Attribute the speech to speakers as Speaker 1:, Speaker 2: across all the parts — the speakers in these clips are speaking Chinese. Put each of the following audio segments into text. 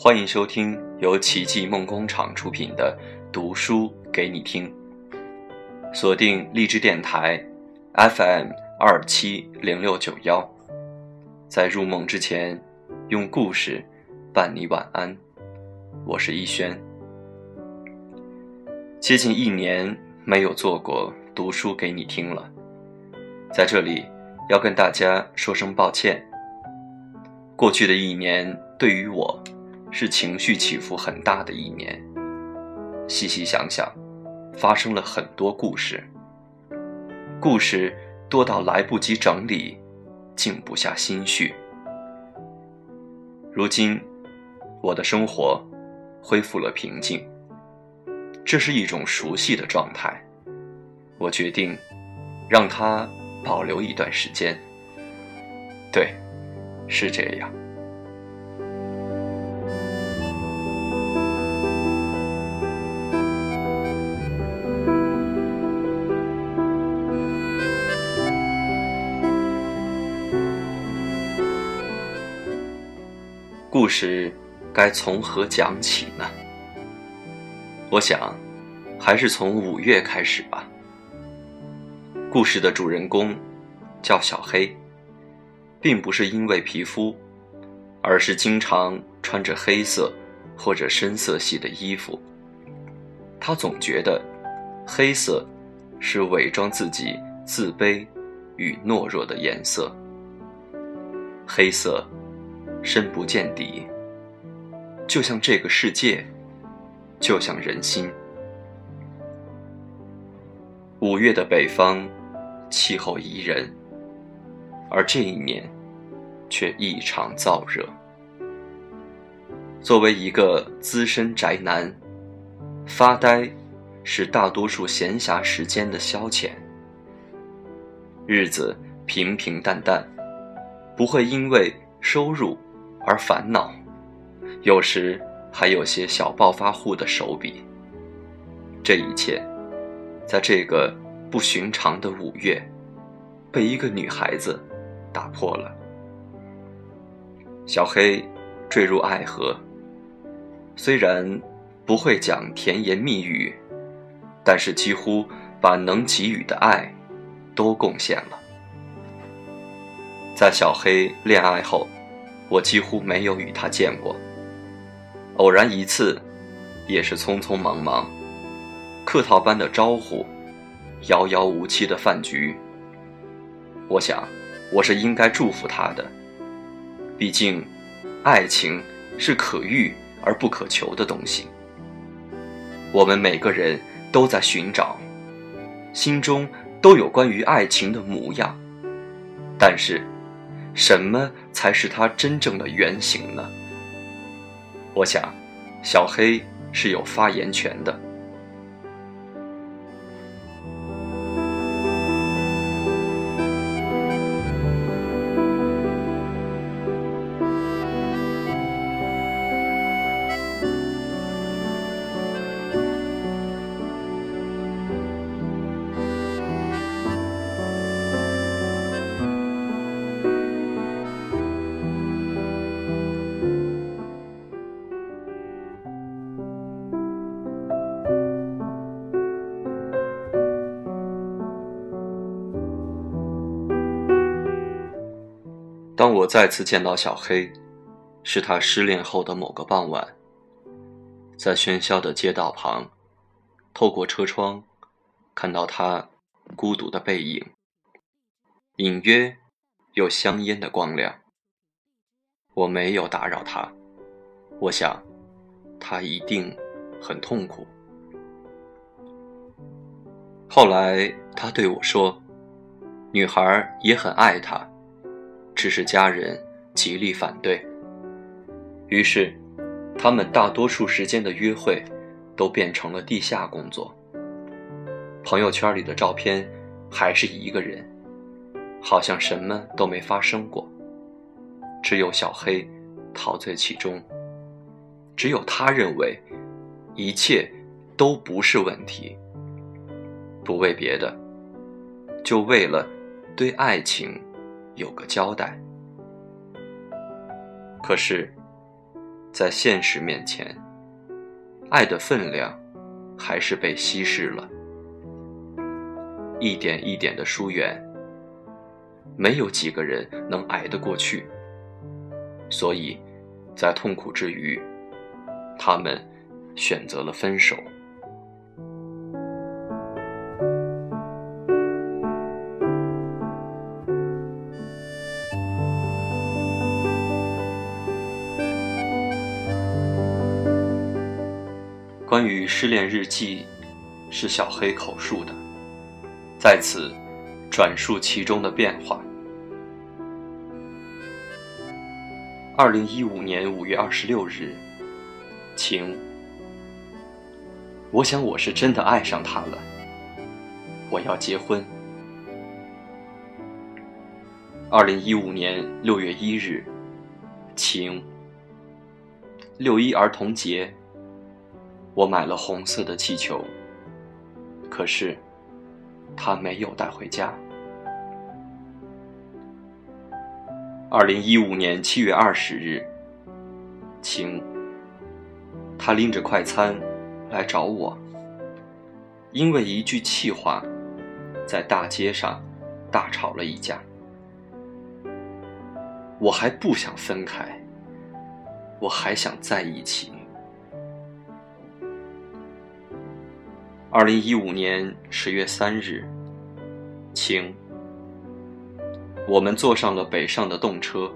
Speaker 1: 欢迎收听由奇迹梦工厂出品的《读书给你听》，锁定荔枝电台 FM 二七零六九幺，在入梦之前，用故事伴你晚安。我是逸轩，接近一年没有做过《读书给你听》了，在这里要跟大家说声抱歉。过去的一年对于我。是情绪起伏很大的一年。细细想想，发生了很多故事，故事多到来不及整理，静不下心绪。如今，我的生活恢复了平静，这是一种熟悉的状态。我决定让它保留一段时间。对，是这样。故事该从何讲起呢？我想，还是从五月开始吧。故事的主人公叫小黑，并不是因为皮肤，而是经常穿着黑色或者深色系的衣服。他总觉得，黑色是伪装自己自卑与懦弱的颜色。黑色。深不见底，就像这个世界，就像人心。五月的北方，气候宜人，而这一年，却异常燥热。作为一个资深宅男，发呆是大多数闲暇时间的消遣。日子平平淡淡，不会因为收入。而烦恼，有时还有些小暴发户的手笔。这一切，在这个不寻常的五月，被一个女孩子打破了。小黑坠入爱河，虽然不会讲甜言蜜语，但是几乎把能给予的爱都贡献了。在小黑恋爱后。我几乎没有与他见过，偶然一次，也是匆匆忙忙，客套般的招呼，遥遥无期的饭局。我想，我是应该祝福他的，毕竟，爱情是可遇而不可求的东西。我们每个人都在寻找，心中都有关于爱情的模样，但是。什么才是他真正的原型呢？我想，小黑是有发言权的。当我再次见到小黑，是他失恋后的某个傍晚，在喧嚣的街道旁，透过车窗，看到他孤独的背影，隐约有香烟的光亮。我没有打扰他，我想，他一定很痛苦。后来他对我说：“女孩也很爱他。”只是家人极力反对，于是他们大多数时间的约会都变成了地下工作。朋友圈里的照片还是一个人，好像什么都没发生过。只有小黑陶醉其中，只有他认为一切都不是问题。不为别的，就为了对爱情。有个交代。可是，在现实面前，爱的分量还是被稀释了，一点一点的疏远，没有几个人能挨得过去。所以，在痛苦之余，他们选择了分手。失恋日记，是小黑口述的，在此转述其中的变化。二零一五年五月二十六日，晴。我想我是真的爱上他了，我要结婚。二零一五年六月一日，晴。六一儿童节。我买了红色的气球，可是他没有带回家。二零一五年七月二十日，晴，他拎着快餐来找我，因为一句气话，在大街上大吵了一架。我还不想分开，我还想在一起。二零一五年十月三日，晴。我们坐上了北上的动车，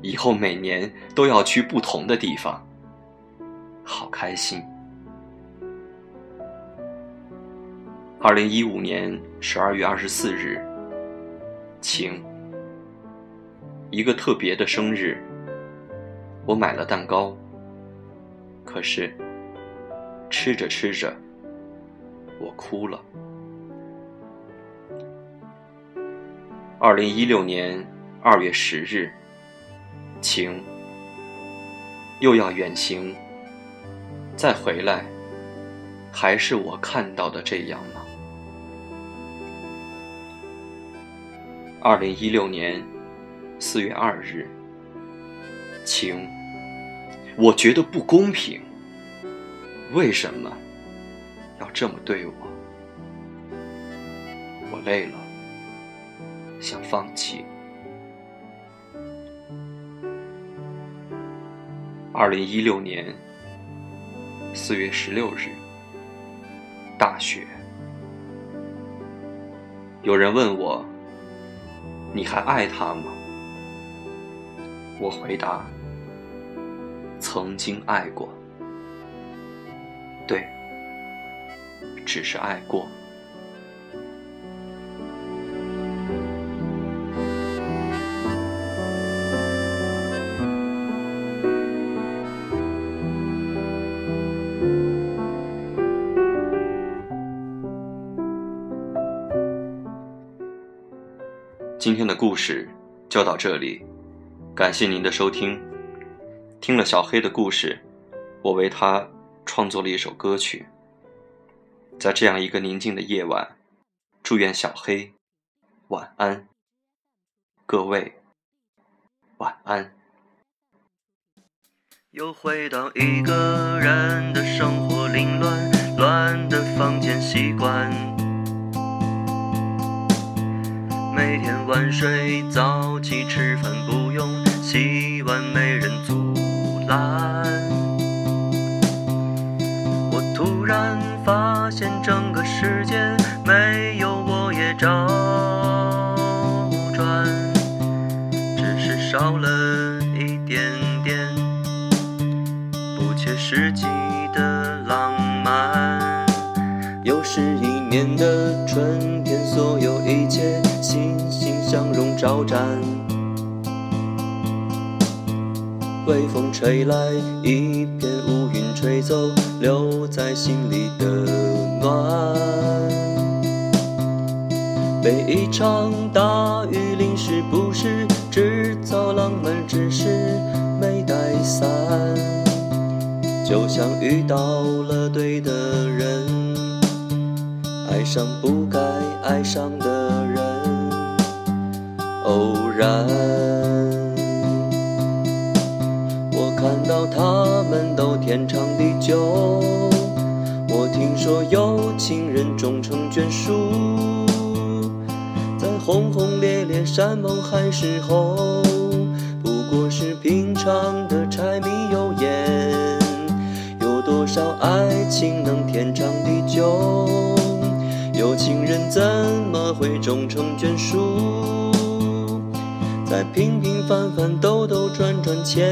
Speaker 1: 以后每年都要去不同的地方，好开心。二零一五年十二月二十四日，晴。一个特别的生日，我买了蛋糕，可是吃着吃着。我哭了。二零一六年二月十日，晴。又要远行，再回来，还是我看到的这样吗？二零一六年四月二日，晴。我觉得不公平，为什么？要这么对我，我累了，想放弃。二零一六年四月十六日，大雪。有人问我：“你还爱他吗？”我回答：“曾经爱过。”对。只是爱过。今天的故事就到这里，感谢您的收听。听了小黑的故事，我为他创作了一首歌曲。在这样一个宁静的夜晚，祝愿小黑晚安，各位晚安。
Speaker 2: 又回到一个人的生活，凌乱乱的房间习惯，每天晚睡早起吃饭不用洗碗，没人发现整个世界没有我也照转，只是少了一点点不切实际的浪漫。又是一年的春天，所有一切欣欣向荣招展。微风吹来，一片乌云吹走。留在心里的暖，被一场大雨淋湿，不是制造浪漫，只是没带伞。就像遇到了对的人，爱上不该爱上的人，偶然。看到他们都天长地久。我听说有情人终成眷属，在轰轰烈烈山盟海誓后，不过是平常的柴米油盐。有多少爱情能天长地久？有情人怎么会终成眷属？在平平凡凡、兜兜转转前，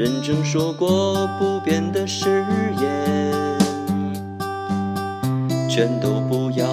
Speaker 2: 认真说过不变的誓言，全都不要